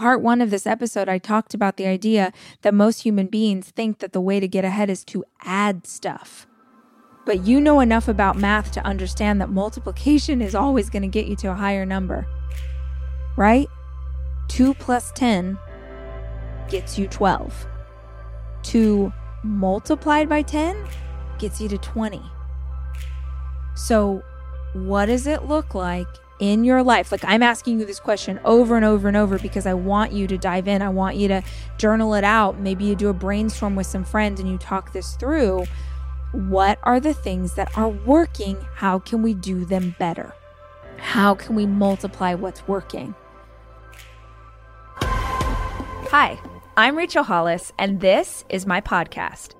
part one of this episode, I talked about the idea that most human beings think that the way to get ahead is to add stuff. But you know enough about math to understand that multiplication is always going to get you to a higher number, right? 2 plus 10 gets you 12. 2 multiplied by 10 gets you to 20. So, what does it look like in your life? Like, I'm asking you this question over and over and over because I want you to dive in. I want you to journal it out. Maybe you do a brainstorm with some friends and you talk this through. What are the things that are working? How can we do them better? How can we multiply what's working? Hi, I'm Rachel Hollis, and this is my podcast.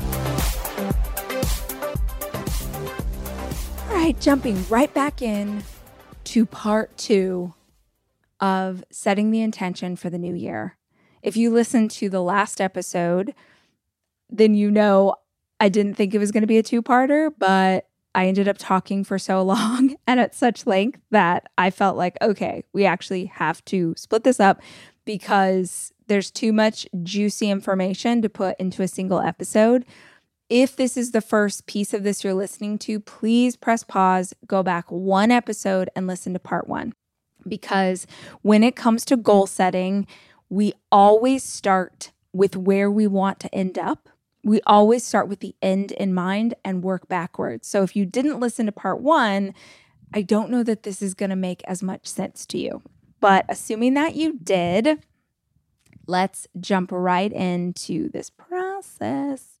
Right, jumping right back in to part two of setting the intention for the new year. If you listened to the last episode, then you know I didn't think it was going to be a two parter, but I ended up talking for so long and at such length that I felt like, okay, we actually have to split this up because there's too much juicy information to put into a single episode. If this is the first piece of this you're listening to, please press pause, go back one episode, and listen to part one. Because when it comes to goal setting, we always start with where we want to end up. We always start with the end in mind and work backwards. So if you didn't listen to part one, I don't know that this is going to make as much sense to you. But assuming that you did, let's jump right into this process.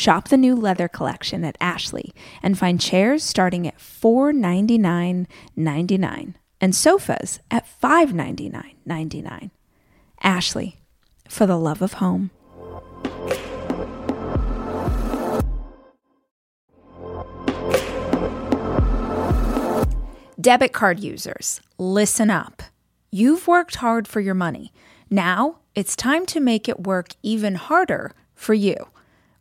Shop the new leather collection at Ashley and find chairs starting at $499.99 and sofas at $599.99. Ashley, for the love of home. Debit card users, listen up. You've worked hard for your money. Now it's time to make it work even harder for you.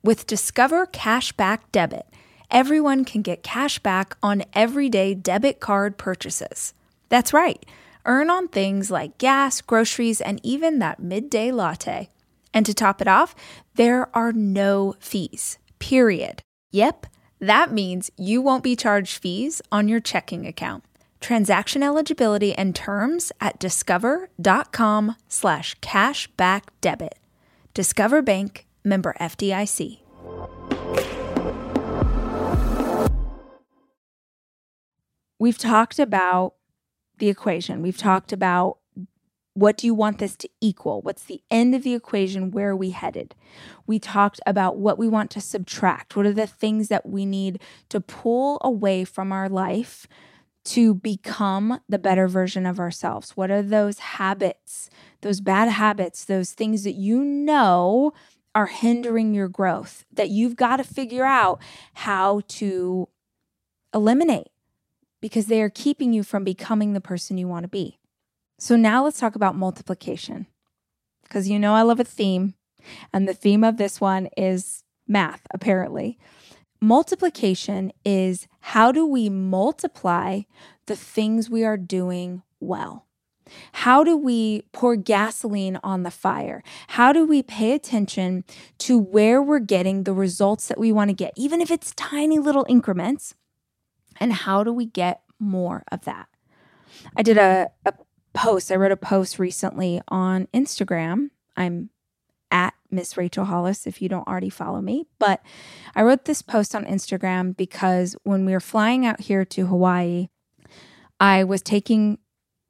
With Discover Cashback Debit, everyone can get cash back on everyday debit card purchases. That's right, earn on things like gas, groceries, and even that midday latte. And to top it off, there are no fees, period. Yep, that means you won't be charged fees on your checking account. Transaction eligibility and terms at discover.com slash cashback debit. Discover Bank member FDIC. We've talked about the equation. We've talked about what do you want this to equal? What's the end of the equation? Where are we headed? We talked about what we want to subtract. What are the things that we need to pull away from our life to become the better version of ourselves? What are those habits, those bad habits, those things that you know are hindering your growth that you've got to figure out how to eliminate because they are keeping you from becoming the person you want to be. So now let's talk about multiplication because you know I love a theme, and the theme of this one is math, apparently. Multiplication is how do we multiply the things we are doing well? How do we pour gasoline on the fire? How do we pay attention to where we're getting the results that we want to get, even if it's tiny little increments? And how do we get more of that? I did a, a post, I wrote a post recently on Instagram. I'm at Miss Rachel Hollis if you don't already follow me. But I wrote this post on Instagram because when we were flying out here to Hawaii, I was taking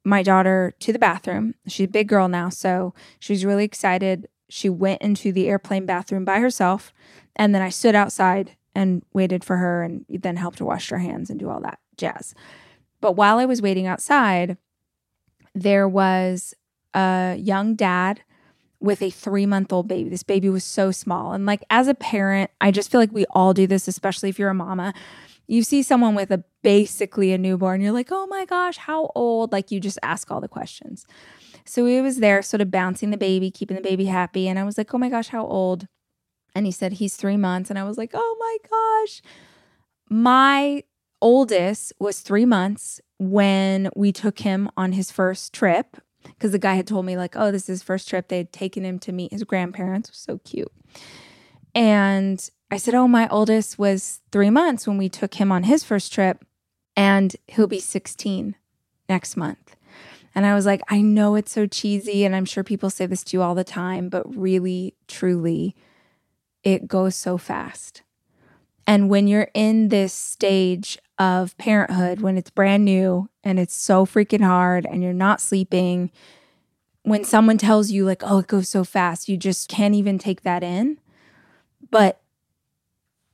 my daughter to the bathroom. She's a big girl now, so she's really excited. She went into the airplane bathroom by herself, and then I stood outside and waited for her and then helped her wash her hands and do all that jazz. But while I was waiting outside, there was a young dad with a three month old baby. This baby was so small. And like as a parent, I just feel like we all do this, especially if you're a mama. You see someone with a basically a newborn, you're like, oh my gosh, how old? Like you just ask all the questions. So he was there, sort of bouncing the baby, keeping the baby happy. And I was like, oh my gosh, how old? And he said, he's three months. And I was like, oh my gosh. My oldest was three months when we took him on his first trip because the guy had told me, like, oh, this is his first trip. They had taken him to meet his grandparents. so cute. And I said, oh, my oldest was three months when we took him on his first trip, and he'll be 16 next month. And I was like, I know it's so cheesy, and I'm sure people say this to you all the time, but really, truly, it goes so fast. And when you're in this stage of parenthood, when it's brand new and it's so freaking hard and you're not sleeping, when someone tells you, like, oh, it goes so fast, you just can't even take that in. But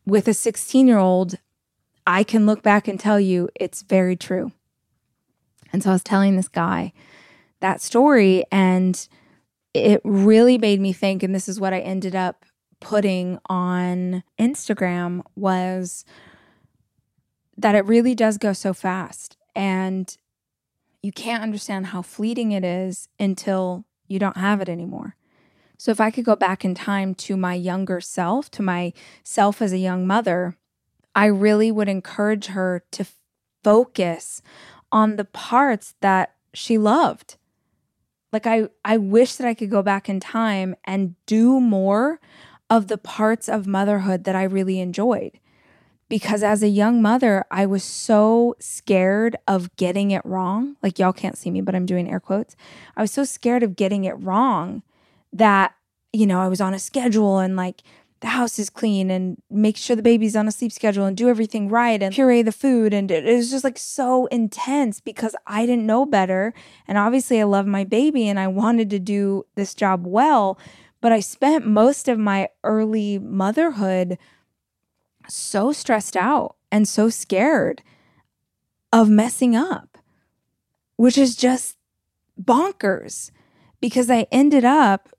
with a 16 year old, I can look back and tell you it's very true. And so I was telling this guy that story, and it really made me think. And this is what I ended up putting on Instagram was that it really does go so fast. And you can't understand how fleeting it is until you don't have it anymore. So, if I could go back in time to my younger self, to my self as a young mother, I really would encourage her to focus on the parts that she loved. Like I I wish that I could go back in time and do more of the parts of motherhood that I really enjoyed. Because as a young mother, I was so scared of getting it wrong. Like, y'all can't see me, but I'm doing air quotes. I was so scared of getting it wrong that, you know, I was on a schedule and like the house is clean and make sure the baby's on a sleep schedule and do everything right and puree the food. And it was just like so intense because I didn't know better. And obviously, I love my baby and I wanted to do this job well. But I spent most of my early motherhood so stressed out and so scared of messing up, which is just bonkers because I ended up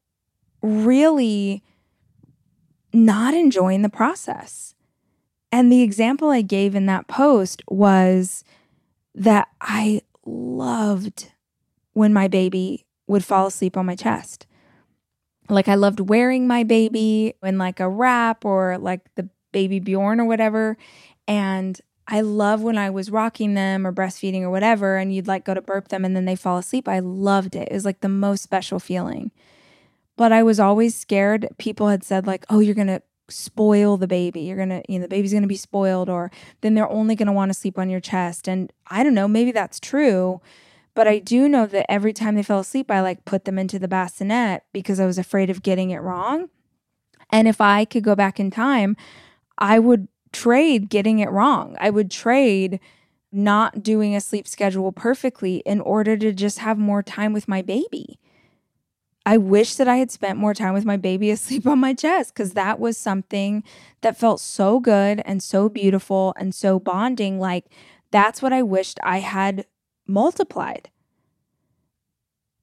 really not enjoying the process. And the example I gave in that post was that I loved when my baby would fall asleep on my chest. Like I loved wearing my baby in like a wrap or like the baby Bjorn or whatever. And I love when I was rocking them or breastfeeding or whatever, and you'd like go to burp them and then they fall asleep. I loved it. It was like the most special feeling. But I was always scared. People had said, like, oh, you're going to spoil the baby. You're going to, you know, the baby's going to be spoiled, or then they're only going to want to sleep on your chest. And I don't know, maybe that's true. But I do know that every time they fell asleep, I like put them into the bassinet because I was afraid of getting it wrong. And if I could go back in time, I would trade getting it wrong. I would trade not doing a sleep schedule perfectly in order to just have more time with my baby. I wish that I had spent more time with my baby asleep on my chest because that was something that felt so good and so beautiful and so bonding. Like, that's what I wished I had multiplied.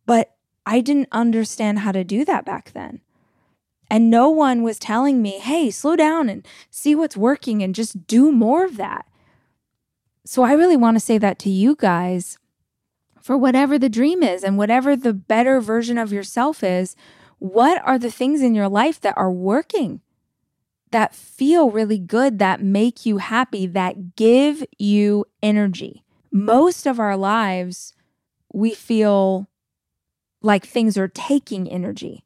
But I didn't understand how to do that back then. And no one was telling me, hey, slow down and see what's working and just do more of that. So I really want to say that to you guys for whatever the dream is and whatever the better version of yourself is. What are the things in your life that are working, that feel really good, that make you happy, that give you energy? most of our lives, we feel like things are taking energy.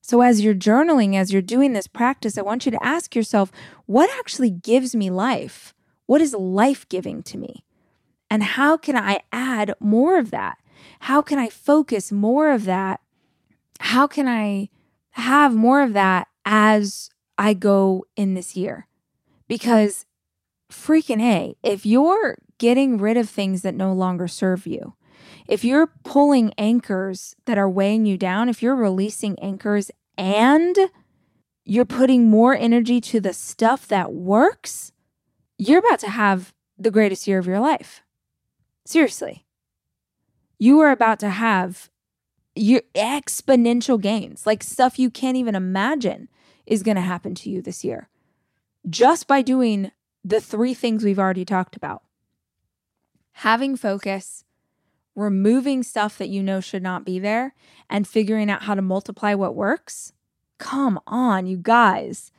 So, as you're journaling, as you're doing this practice, I want you to ask yourself what actually gives me life? What is life giving to me? And how can I add more of that? How can I focus more of that? How can I have more of that as I go in this year? Because freaking A, if you're getting rid of things that no longer serve you, if you're pulling anchors that are weighing you down, if you're releasing anchors and you're putting more energy to the stuff that works, you're about to have the greatest year of your life. Seriously. You are about to have your exponential gains, like stuff you can't even imagine is going to happen to you this year just by doing the three things we've already talked about having focus, removing stuff that you know should not be there, and figuring out how to multiply what works. Come on, you guys.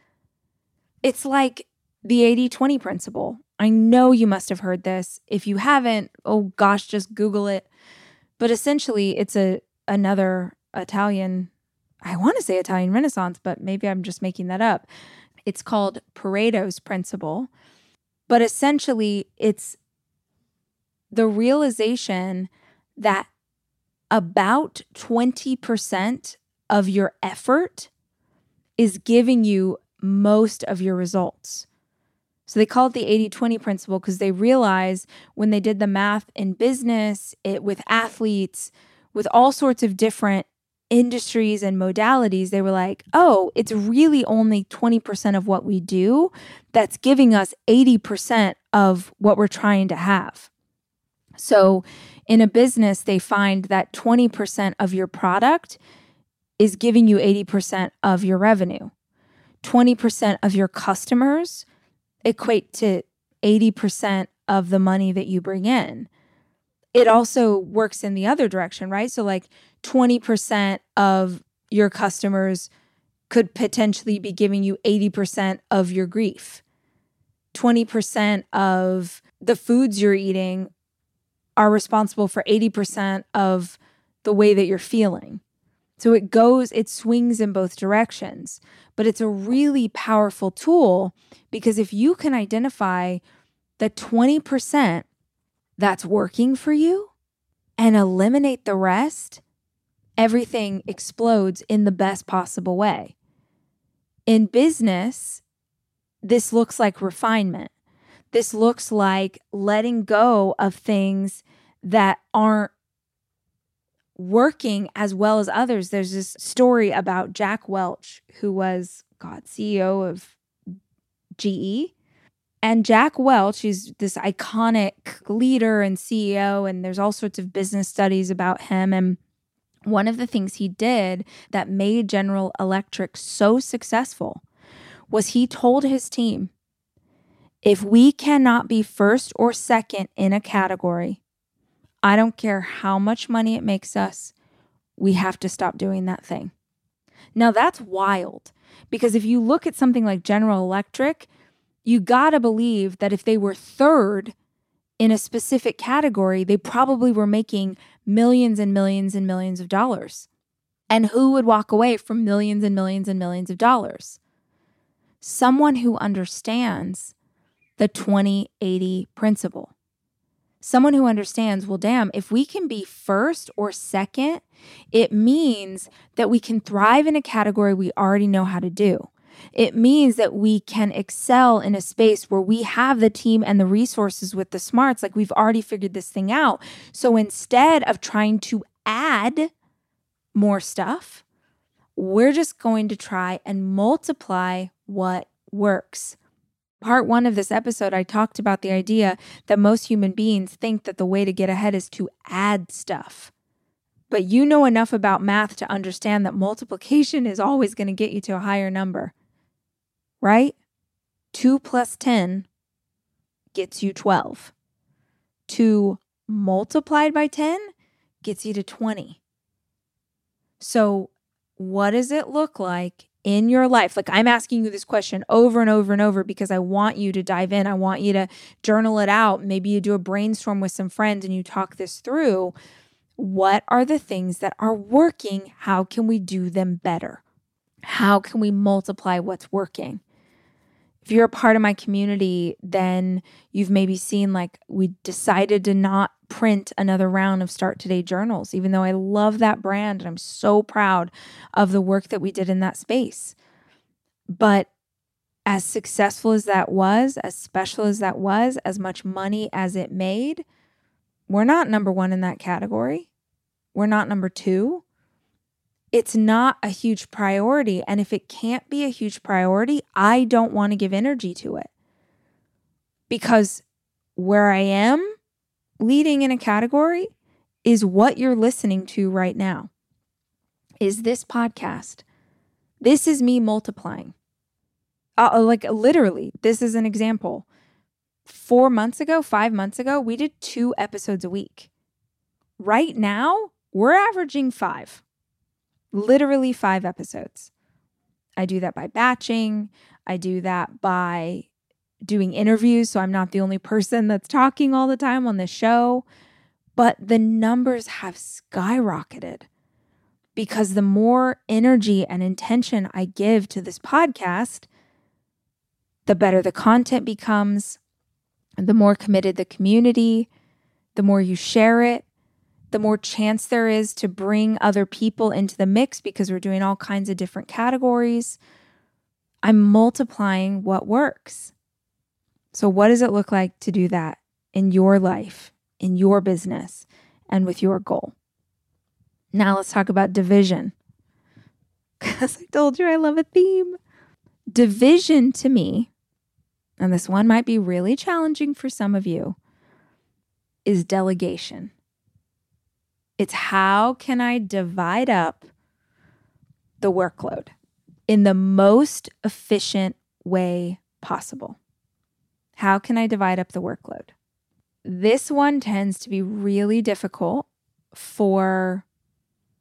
It's like the 80 20 principle. I know you must have heard this. If you haven't, oh gosh, just Google it. But essentially, it's a another Italian, I want to say Italian Renaissance, but maybe I'm just making that up. It's called Pareto's principle. But essentially, it's the realization that about 20% of your effort is giving you most of your results. So they call it the 80 20 principle because they realize when they did the math in business, it with athletes, with all sorts of different industries and modalities, they were like, oh, it's really only 20% of what we do that's giving us 80% of what we're trying to have. So in a business, they find that 20% of your product is giving you 80% of your revenue. 20% of your customers equate to 80% of the money that you bring in. It also works in the other direction, right? So, like 20% of your customers could potentially be giving you 80% of your grief. 20% of the foods you're eating are responsible for 80% of the way that you're feeling. So it goes, it swings in both directions. But it's a really powerful tool because if you can identify the 20% that's working for you and eliminate the rest, everything explodes in the best possible way. In business, this looks like refinement. This looks like letting go of things that aren't working as well as others. There's this story about Jack Welch, who was, God, CEO of GE. And Jack Welch is this iconic leader and CEO, and there's all sorts of business studies about him. And one of the things he did that made General Electric so successful was he told his team if we cannot be first or second in a category, I don't care how much money it makes us, we have to stop doing that thing. Now, that's wild because if you look at something like General Electric, you got to believe that if they were third in a specific category, they probably were making millions and millions and millions of dollars. And who would walk away from millions and millions and millions of dollars? Someone who understands the 2080 principle someone who understands, well, damn, if we can be first or second, it means that we can thrive in a category we already know how to do. It means that we can excel in a space where we have the team and the resources with the smarts. Like we've already figured this thing out. So instead of trying to add more stuff, we're just going to try and multiply what works part one of this episode, I talked about the idea that most human beings think that the way to get ahead is to add stuff. But you know enough about math to understand that multiplication is always going to get you to a higher number, right? 2 plus 10 gets you 12. 2 multiplied by 10 gets you to 20. So, what does it look like in your life? Like I'm asking you this question over and over and over because I want you to dive in. I want you to journal it out. Maybe you do a brainstorm with some friends and you talk this through. What are the things that are working? How can we do them better? How can we multiply what's working? If you're a part of my community, then you've maybe seen like we decided to not print another round of Start Today journals, even though I love that brand and I'm so proud of the work that we did in that space. But as successful as that was, as special as that was, as much money as it made, we're not number one in that category. We're not number two it's not a huge priority. And if it can't be a huge priority, I don't want to give energy to it. Because where I am leading in a category is what you're listening to right now. Is this podcast? This is me multiplying. Uh, uh like literally, this is an example. Four months ago, five months ago, we did two episodes a week. Right now, we're averaging five literally five episodes. I do that by batching, I do that by doing interviews. So I'm not the only person that's talking all the time on the show. But the numbers have skyrocketed because the more energy and intention I give to this podcast, the better the content becomes, the more committed the community, the more you share it, the more chance there is to bring other people into the mix because we're doing all kinds of different categories. I'm multiplying what works. So, what does it look like to do that in your life, in your business, and with your goal? Now, let's talk about division. Because I told you I love a theme. Division to me, and this one might be really challenging for some of you, is delegation. It's how can I divide up the workload in the most efficient way possible? How can I divide up the workload? This one tends to be really difficult for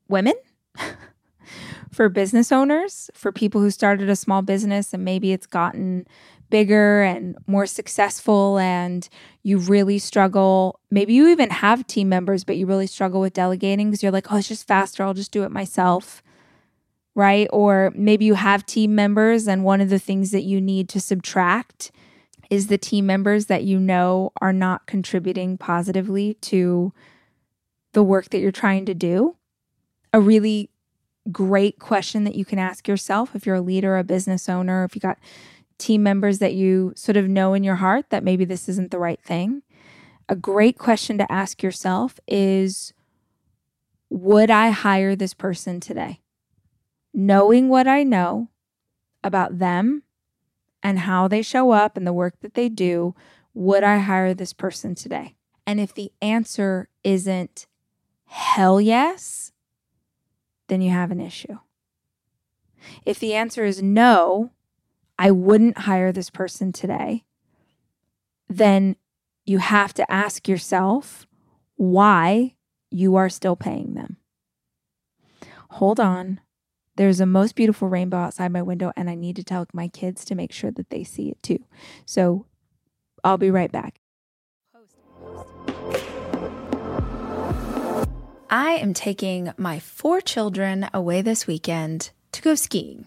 women, for business owners, for people who started a small business and maybe it's gotten bigger and more successful and you really struggle. Maybe you even have team members but you really struggle with delegating because you're like oh it's just faster. I'll just do it myself. Right? Or maybe you have team members and one of the things that you need to subtract is the team members that you know are not contributing positively to the work that you're trying to do a really great question that you can ask yourself if you're a leader a business owner if you got team members that you sort of know in your heart that maybe this isn't the right thing, a great question to ask yourself is Would I hire this person today? Knowing what I know about them and how they show up and the work that they do, would I hire this person today? And if the answer isn't hell yes, then you have an issue. If the answer is no, I wouldn't hire this person today, then you have to ask yourself why you are still paying them. Hold on. There's a most beautiful rainbow outside my window, and I need to tell my kids to make sure that they see it too. So I'll be right back. I am taking my four children away this weekend to go skiing.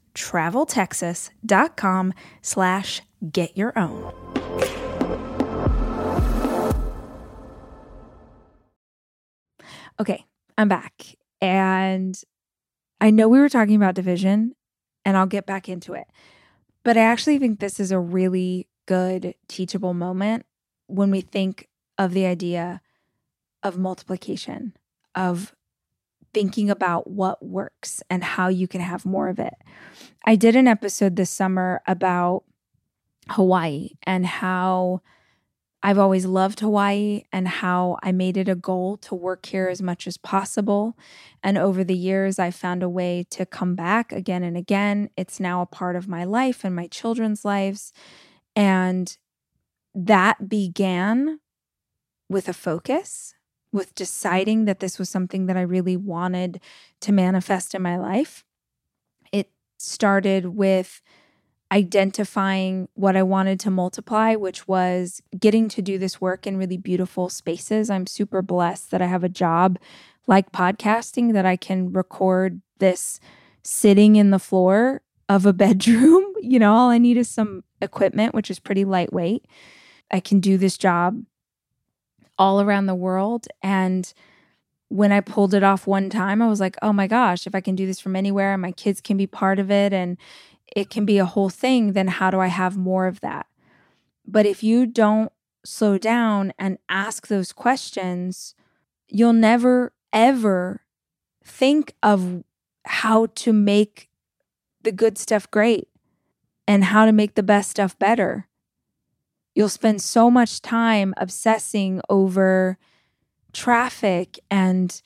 traveltexas.com slash get your own. Okay, I'm back. And I know we were talking about division, and I'll get back into it. But I actually think this is a really good teachable moment when we think of the idea of multiplication, of thinking about what works and how you can have more of it. I did an episode this summer about Hawaii and how I've always loved Hawaii and how I made it a goal to work here as much as possible. And over the years, I found a way to come back again and again. It's now a part of my life and my children's lives. And that began with a focus with deciding that this was something that I really wanted to manifest in my life. It started with identifying what I wanted to multiply, which was getting to do this work in really beautiful spaces. I'm super blessed that I have a job like podcasting that I can record this sitting in the floor of a bedroom. You know, all I need is some equipment, which is pretty lightweight. I can do this job all around the world. And when I pulled it off one time, I was like, oh my gosh, if I can do this from anywhere and my kids can be part of it and it can be a whole thing, then how do I have more of that? But if you don't slow down and ask those questions, you'll never, ever think of how to make the good stuff great and how to make the best stuff better. You'll spend so much time obsessing over traffic and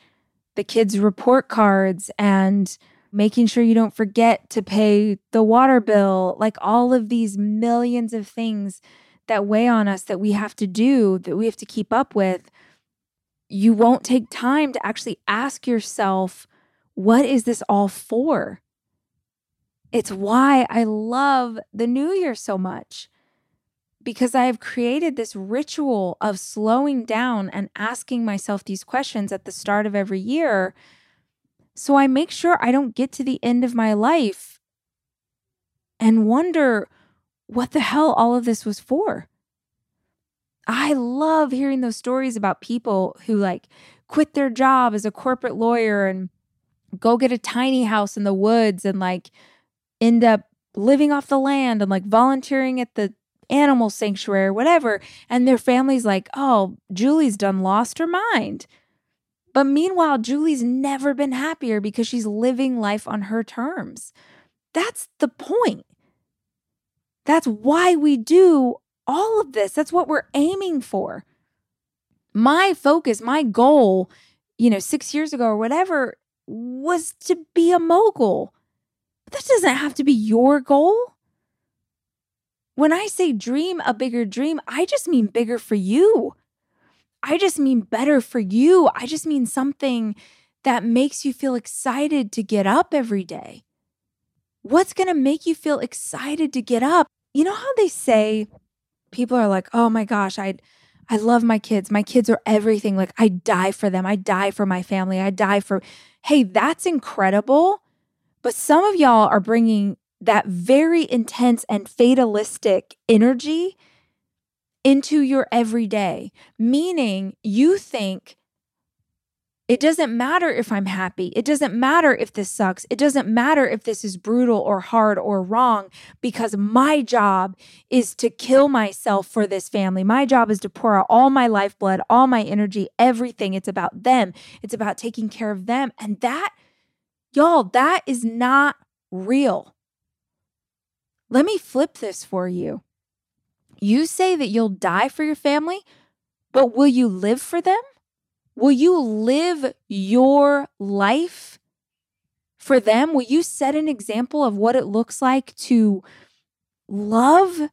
the kids' report cards and making sure you don't forget to pay the water bill, like all of these millions of things that weigh on us that we have to do, that we have to keep up with. You won't take time to actually ask yourself, what is this all for? It's why I love the new year so much because I have created this ritual of slowing down and asking myself these questions at the start of every year. So I make sure I don't get to the end of my life and wonder what the hell all of this was for. I love hearing those stories about people who like quit their job as a corporate lawyer and go get a tiny house in the woods and like end up living off the land and like volunteering at the animal sanctuary or whatever. And their family's like, oh, Julie's done lost her mind. But meanwhile, Julie's never been happier because she's living life on her terms. That's the point. That's why we do all of this. That's what we're aiming for. My focus, my goal, you know, six years ago or whatever, was to be a mogul. But that doesn't have to be your goal. When I say dream a bigger dream, I just mean bigger for you. I just mean better for you. I just mean something that makes you feel excited to get up every day. What's going to make you feel excited to get up? You know how they say people are like, "Oh my gosh, I I love my kids. My kids are everything. Like I die for them. I die for my family. I die for Hey, that's incredible. But some of y'all are bringing that very intense and fatalistic energy into your everyday, meaning you think it doesn't matter if I'm happy. It doesn't matter if this sucks. It doesn't matter if this is brutal or hard or wrong because my job is to kill myself for this family. My job is to pour out all my lifeblood, all my energy, everything. It's about them. It's about taking care of them. And that, y'all, that is not real. Let me flip this for you. You say that you'll die for your family, but will you live for them? Will you live your life for them? Will you set an example of what it looks like to love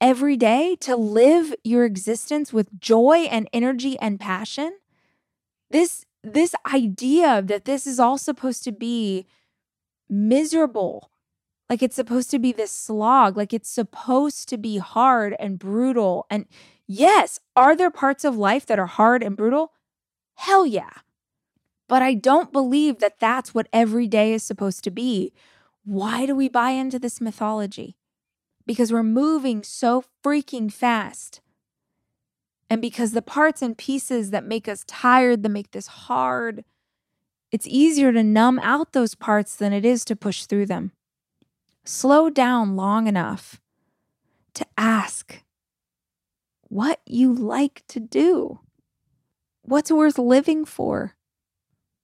every day, to live your existence with joy and energy and passion? This this idea that this is all supposed to be miserable like it's supposed to be this slog, like it's supposed to be hard and brutal. And yes, are there parts of life that are hard and brutal? Hell yeah. But I don't believe that that's what every day is supposed to be. Why do we buy into this mythology? Because we're moving so freaking fast. And because the parts and pieces that make us tired, that make this hard, it's easier to numb out those parts than it is to push through them slow down long enough to ask what you like to do. What's worth living for?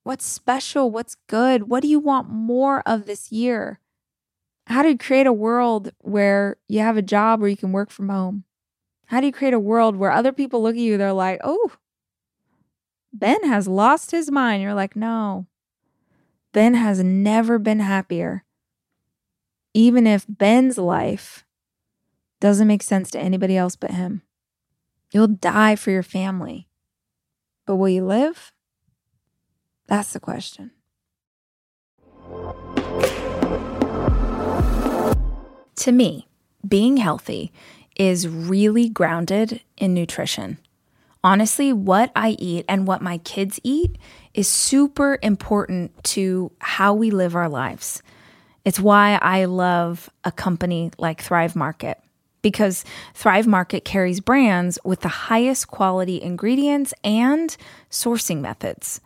What's special? What's good? What do you want more of this year? How do you create a world where you have a job where you can work from home? How do you create a world where other people look at you, they're like, oh, Ben has lost his mind. You're like, no, Ben has never been happier even if Ben's life doesn't make sense to anybody else but him. You'll die for your family. But will you live? That's the question. To me, being healthy is really grounded in nutrition. Honestly, what I eat and what my kids eat is super important to how we live our lives. It's why I love a company like Thrive Market because Thrive Market carries brands with the highest quality ingredients and sourcing methods.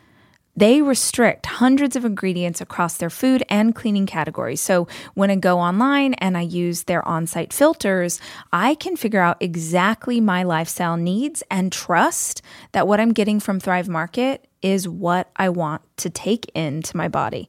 They restrict hundreds of ingredients across their food and cleaning categories. So when I go online and I use their on site filters, I can figure out exactly my lifestyle needs and trust that what I'm getting from Thrive Market is what I want to take into my body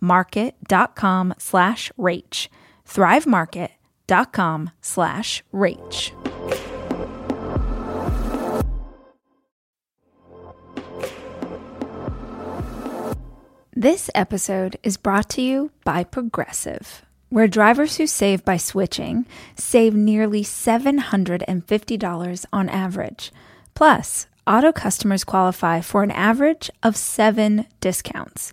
market.com slash rach. Thrivemarket.com slash rach. This episode is brought to you by Progressive, where drivers who save by switching save nearly $750 on average. Plus, auto customers qualify for an average of seven discounts.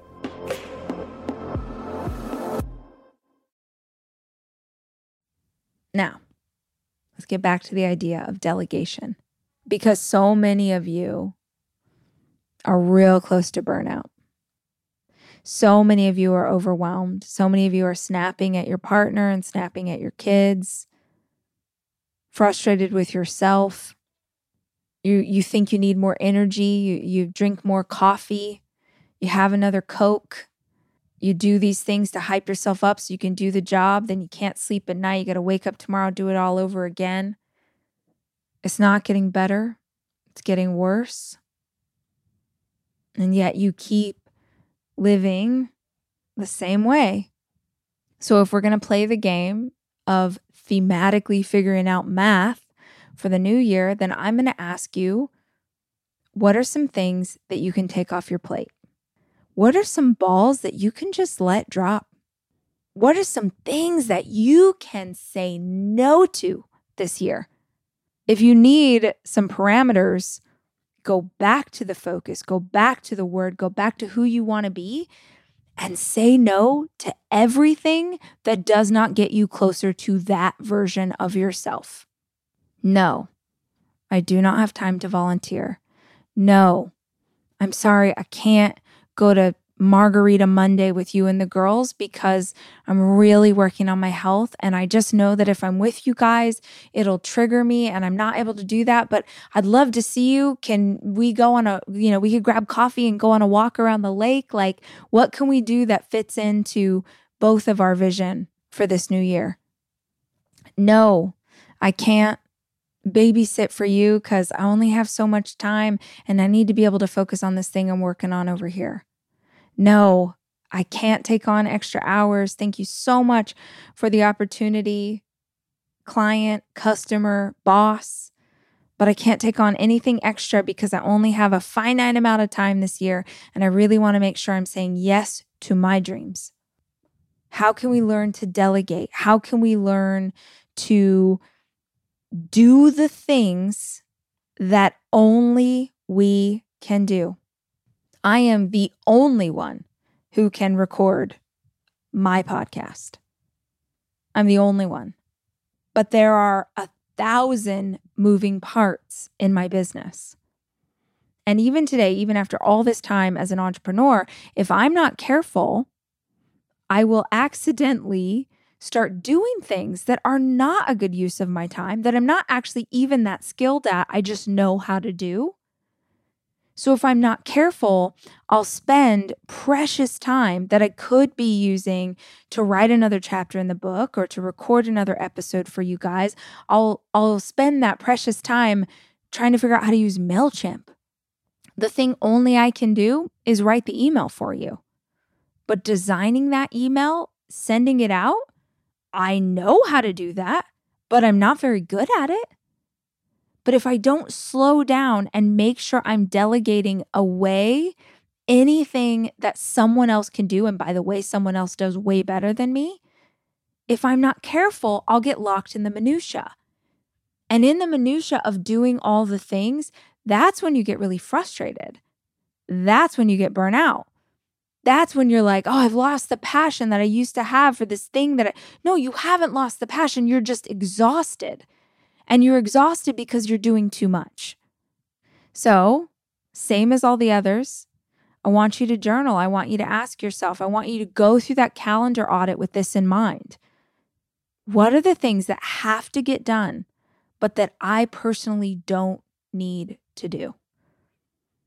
Now, let's get back to the idea of delegation because so many of you are real close to burnout. So many of you are overwhelmed. So many of you are snapping at your partner and snapping at your kids, frustrated with yourself. You, you think you need more energy. You, you drink more coffee. You have another Coke. You do these things to hype yourself up so you can do the job. Then you can't sleep at night. You got to wake up tomorrow, do it all over again. It's not getting better, it's getting worse. And yet you keep living the same way. So, if we're going to play the game of thematically figuring out math for the new year, then I'm going to ask you what are some things that you can take off your plate? What are some balls that you can just let drop? What are some things that you can say no to this year? If you need some parameters, go back to the focus, go back to the word, go back to who you want to be, and say no to everything that does not get you closer to that version of yourself. No, I do not have time to volunteer. No, I'm sorry, I can't go to Margarita Monday with you and the girls because I'm really working on my health. And I just know that if I'm with you guys, it'll trigger me and I'm not able to do that. But I'd love to see you. Can we go on a, you know, we could grab coffee and go on a walk around the lake? Like, what can we do that fits into both of our vision for this new year? No, I can't babysit for you because I only have so much time and I need to be able to focus on this thing I'm working on over here. No, I can't take on extra hours. Thank you so much for the opportunity, client, customer, boss. But I can't take on anything extra because I only have a finite amount of time this year. And I really want to make sure I'm saying yes to my dreams. How can we learn to delegate? How can we learn to do the things that only we can do? I am the only one who can record my podcast. I'm the only one. But there are a thousand moving parts in my business. And even today, even after all this time as an entrepreneur, if I'm not careful, I will accidentally start doing things that are not a good use of my time, that I'm not actually even that skilled at. I just know how to do. So if I'm not careful, I'll spend precious time that I could be using to write another chapter in the book or to record another episode for you guys. I'll I'll spend that precious time trying to figure out how to use Mailchimp. The thing only I can do is write the email for you. But designing that email, sending it out, I know how to do that, but I'm not very good at it. But if I don't slow down and make sure I'm delegating away anything that someone else can do, and by the way, someone else does way better than me, if I'm not careful, I'll get locked in the minutia. And in the minutia of doing all the things, that's when you get really frustrated. That's when you get burnt out. That's when you're like, oh, I've lost the passion that I used to have for this thing that I. No, you haven't lost the passion. You're just exhausted and you're exhausted because you're doing too much. So, same as all the others, I want you to journal. I want you to ask yourself, I want you to go through that calendar audit with this in mind. What are the things that have to get done, but that I personally don't need to do?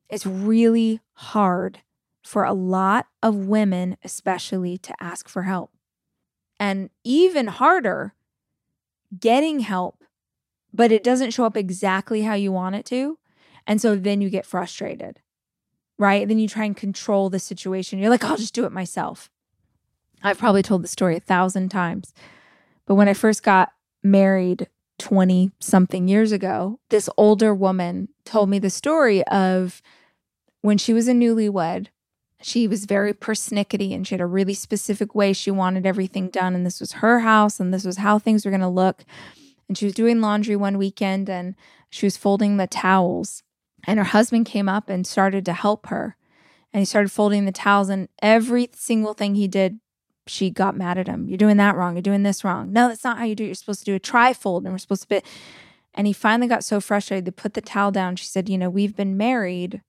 It's really hard for a lot of women, especially, to ask for help. And even harder, getting help but it doesn't show up exactly how you want it to. And so then you get frustrated, right? Then you try and control the situation. You're like, I'll just do it myself. I've probably told the story a thousand times. But when I first got married 20 something years ago, this older woman told me the story of when she was a newlywed. She was very persnickety and she had a really specific way she wanted everything done. And this was her house and this was how things were going to look and she was doing laundry one weekend and she was folding the towels. And her husband came up and started to help her. And he started folding the towels, and every single thing he did she got mad at him. You're doing that wrong. You're doing this wrong. No, that's not how you do it. You're supposed to do a trifold and we're supposed to be. And he finally got so frustrated, they put the towel down. She said, You know, we've been married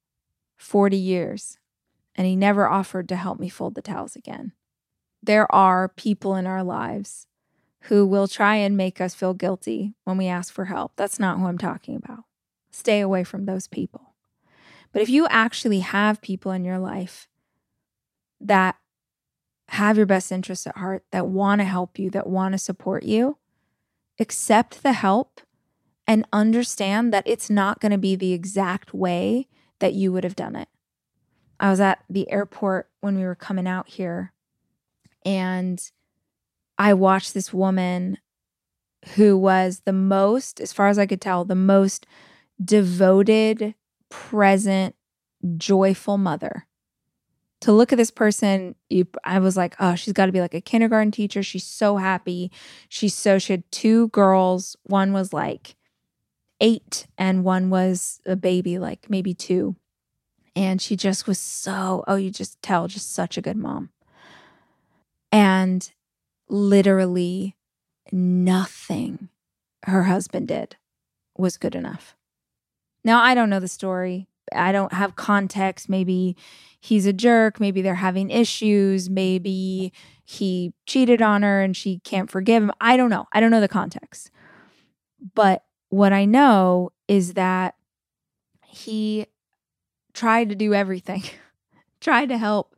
40 years and he never offered to help me fold the towels again. There are people in our lives who will try and make us feel guilty when we ask for help. That's not who I'm talking about. Stay away from those people. But if you actually have people in your life that have your best interests at heart, that want to help you, that want to support you, accept the help and understand that it's not going to be the exact way that you would have done it. I was at the airport when we were coming out here and I watched this woman who was the most, as far as I could tell, the most devoted, present, joyful mother. To look at this person, you, I was like, oh, she's got to be like a kindergarten teacher. She's so happy. She's so, she had two girls. One was like eight, and one was a baby, like maybe two. And she just was so, oh, you just tell, just such a good mom. And literally nothing her husband did was good enough. Now, I don't know the story. I don't have context. Maybe he's a jerk. Maybe they're having issues. Maybe he cheated on her and she can't forgive him. I don't know. I don't know the context. But what I know is that he tried to do everything, tried to help,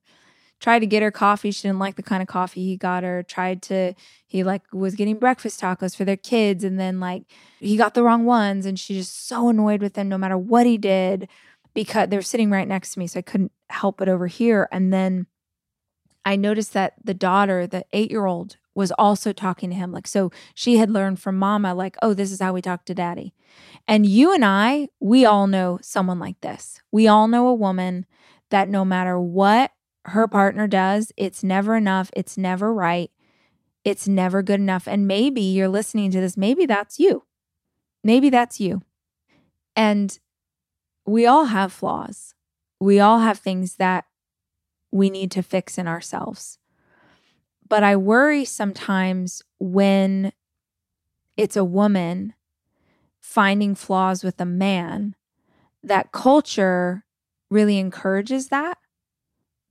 tried to get her coffee. She didn't like the kind of coffee he got her. Tried to, he like was getting breakfast tacos for their kids. And then like he got the wrong ones. And she just so annoyed with him no matter what he did because they were sitting right next to me. So I couldn't help but overhear. And then I noticed that the daughter, the eight year old, was also talking to him. Like, so she had learned from mama, like, oh, this is how we talk to daddy. And you and I, we all know someone like this. We all know a woman that no matter what her partner does, it's never enough. It's never right. It's never good enough. And maybe you're listening to this. Maybe that's you. Maybe that's you. And we all have flaws. We all have things that we need to fix in ourselves. But I worry sometimes when it's a woman finding flaws with a man that culture really encourages that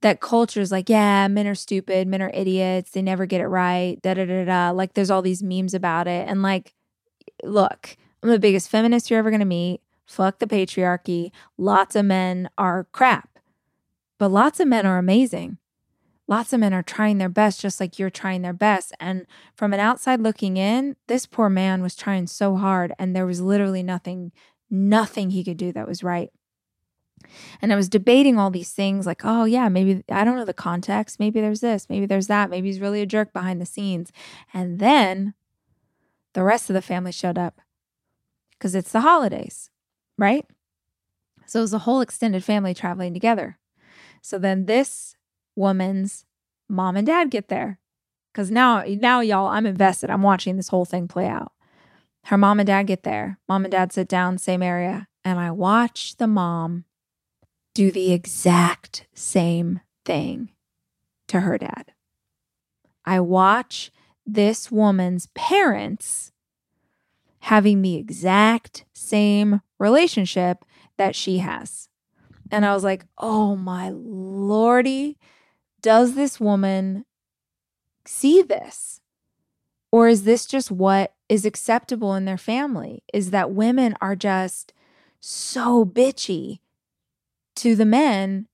that culture is like, yeah, men are stupid, men are idiots, they never get it right, da da da da. Like there's all these memes about it. And like, look, I'm the biggest feminist you're ever gonna meet. Fuck the patriarchy. Lots of men are crap, but lots of men are amazing. Lots of men are trying their best, just like you're trying their best. And from an outside looking in, this poor man was trying so hard, and there was literally nothing, nothing he could do that was right. And I was debating all these things like, oh, yeah, maybe I don't know the context. Maybe there's this, maybe there's that. Maybe he's really a jerk behind the scenes. And then the rest of the family showed up because it's the holidays, right? So it was a whole extended family traveling together. So then this woman's mom and dad get there because now, now, y'all, I'm invested. I'm watching this whole thing play out. Her mom and dad get there. Mom and dad sit down, same area. And I watch the mom do the exact same thing to her dad. I watch this woman's parents having the exact same relationship that she has. And I was like, oh my lordy, does this woman see this? Or is this just what is acceptable in their family? Is that women are just so bitchy to the men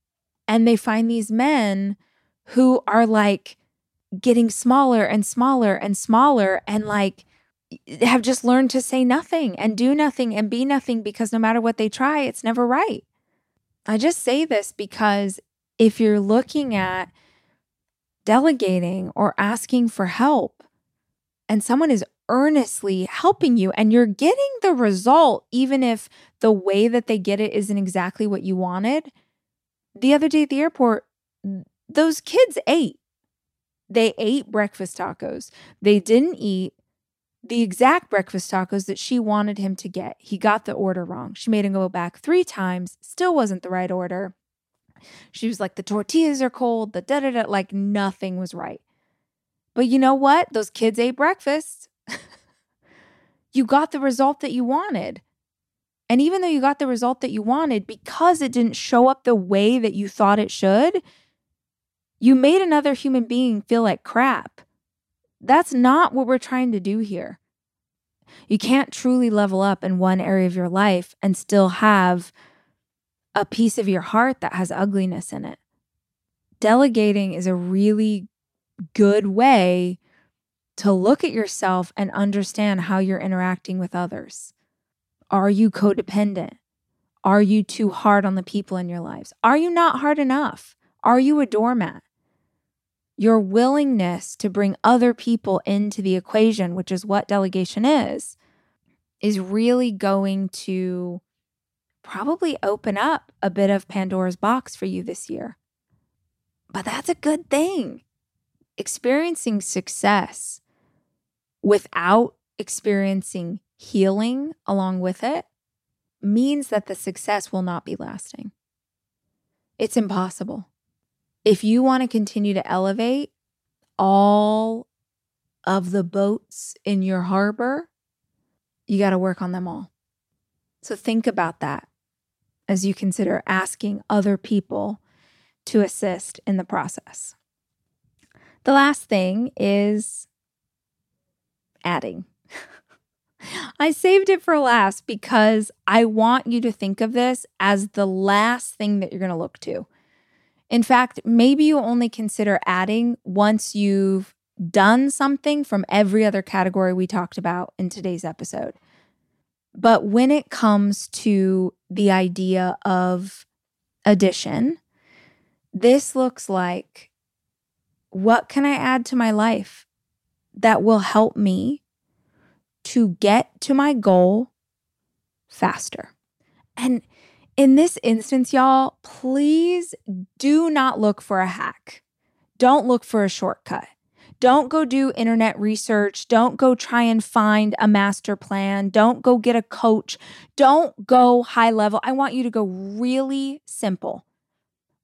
and they find these men who are like getting smaller and smaller and smaller and like have just learned to say nothing and do nothing and be nothing because no matter what they try, it's never right. I just say this because if you're looking at delegating or asking for help and someone is earnestly helping you and you're getting the result, even if the way that they get it isn't exactly what you wanted. The other day at the airport, those kids ate. They ate breakfast tacos. They didn't eat the exact breakfast tacos that she wanted him to get. He got the order wrong. She made him go back three times, still wasn't the right order. She was like, the tortillas are cold, the da da da, like nothing was right. But you know what? Those kids ate breakfast. you got the result that you wanted. And even though you got the result that you wanted, because it didn't show up the way that you thought it should, you made another human being feel like crap. That's not what we're trying to do here. You can't truly level up in one area of your life and still have a piece of your heart that has ugliness in it. Delegating is a really good way to look at yourself and understand how you're interacting with others. Are you codependent? Are you too hard on the people in your lives? Are you not hard enough? Are you a doormat? Your willingness to bring other people into the equation, which is what delegation is, is really going to probably open up a bit of Pandora's box for you this year. But that's a good thing. Experiencing success without experiencing healing along with it means that the success will not be lasting. It's impossible. If you want to continue to elevate all of the boats in your harbor, you got to work on them all. So think about that as you consider asking other people to assist in the process. The last thing is adding. I saved it for last because I want you to think of this as the last thing that you're going to look to. In fact, maybe you only consider adding once you've done something from every other category we talked about in today's episode. But when it comes to the idea of addition, this looks like what can I add to my life that will help me to get to my goal faster? And in this instance, y'all, please do not look for a hack. Don't look for a shortcut. Don't go do internet research. Don't go try and find a master plan. Don't go get a coach. Don't go high level. I want you to go really simple.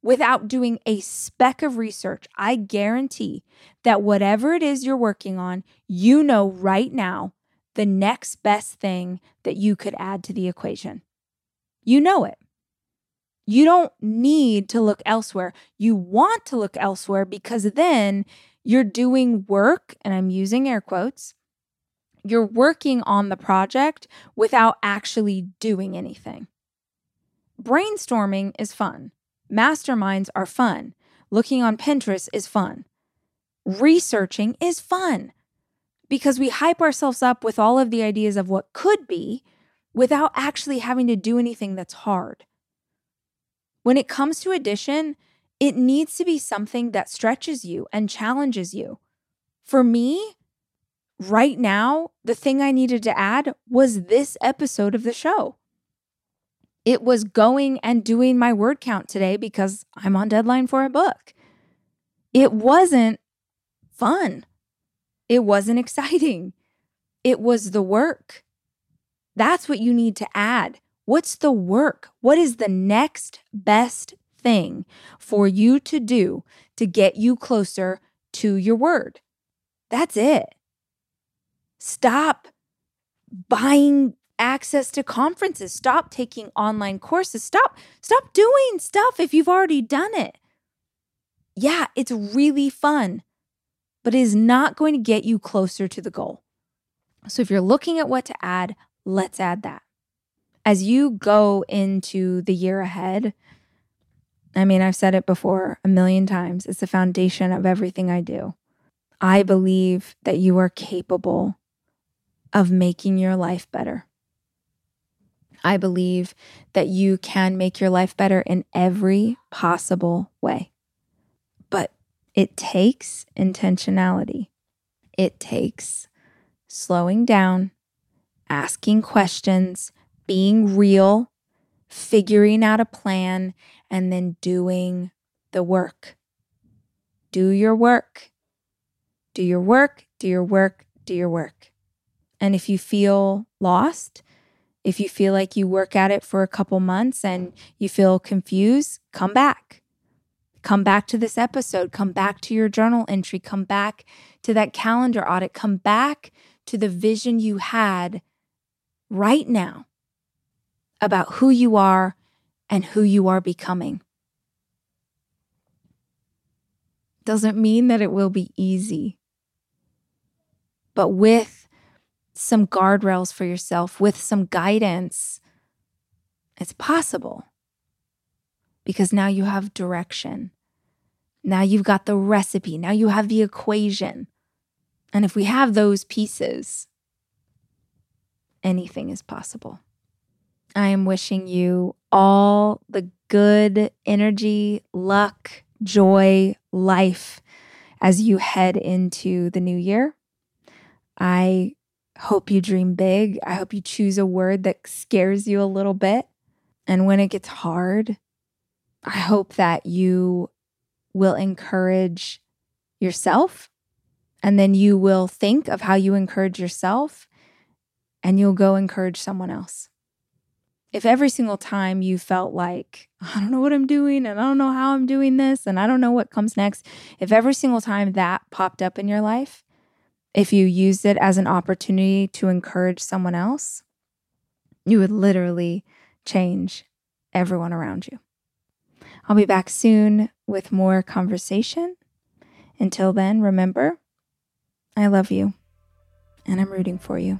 Without doing a speck of research, I guarantee that whatever it is you're working on, you know right now the next best thing that you could add to the equation. You know it. You don't need to look elsewhere. You want to look elsewhere because then you're doing work, and I'm using air quotes, you're working on the project without actually doing anything. Brainstorming is fun. Masterminds are fun. Looking on Pinterest is fun. Researching is fun because we hype ourselves up with all of the ideas of what could be without actually having to do anything that's hard. When it comes to addition, it needs to be something that stretches you and challenges you. For me, right now, the thing I needed to add was this episode of the show. It was going and doing my word count today because I'm on deadline for a book. It wasn't fun. It wasn't exciting. It was the work. That's what you need to add. What's the work? What is the next best thing for you to do to get you closer to your word. That's it. Stop buying access to conferences. Stop taking online courses. Stop stop doing stuff if you've already done it. Yeah, it's really fun, but it is not going to get you closer to the goal. So if you're looking at what to add, let's add that. As you go into the year ahead, I mean, I've said it before a million times. It's the foundation of everything I do. I believe that you are capable of making your life better. I believe that you can make your life better in every possible way. But it takes intentionality. It takes slowing down, asking questions, being real, figuring out a plan, and then doing the work. Do your work. Do your work, do your work, do your work. And if you feel lost, if you feel like you work at it for a couple months and you feel confused, come back. Come back to this episode, come back to your journal entry, come back to that calendar audit, come back to the vision you had right now about who you are and who you are becoming. Doesn't mean that it will be easy, but with some guardrails for yourself, with some guidance, it's possible because now you have direction. Now you've got the recipe. Now you have the equation. And if we have those pieces, anything is possible. I am wishing you all the good energy, luck, joy, life as you head into the new year. I hope you dream big. I hope you choose a word that scares you a little bit. And when it gets hard, I hope that you will encourage yourself and then you will think of how you encourage yourself and you'll go encourage someone else. If every single time you felt like, I don't know what I'm doing and I don't know how I'm doing this and I don't know what comes next, if every single time that popped up in your life, if you used it as an opportunity to encourage someone else, you would literally change everyone around you. I'll be back soon with more conversation. Until then, remember, I love you and I'm rooting for you.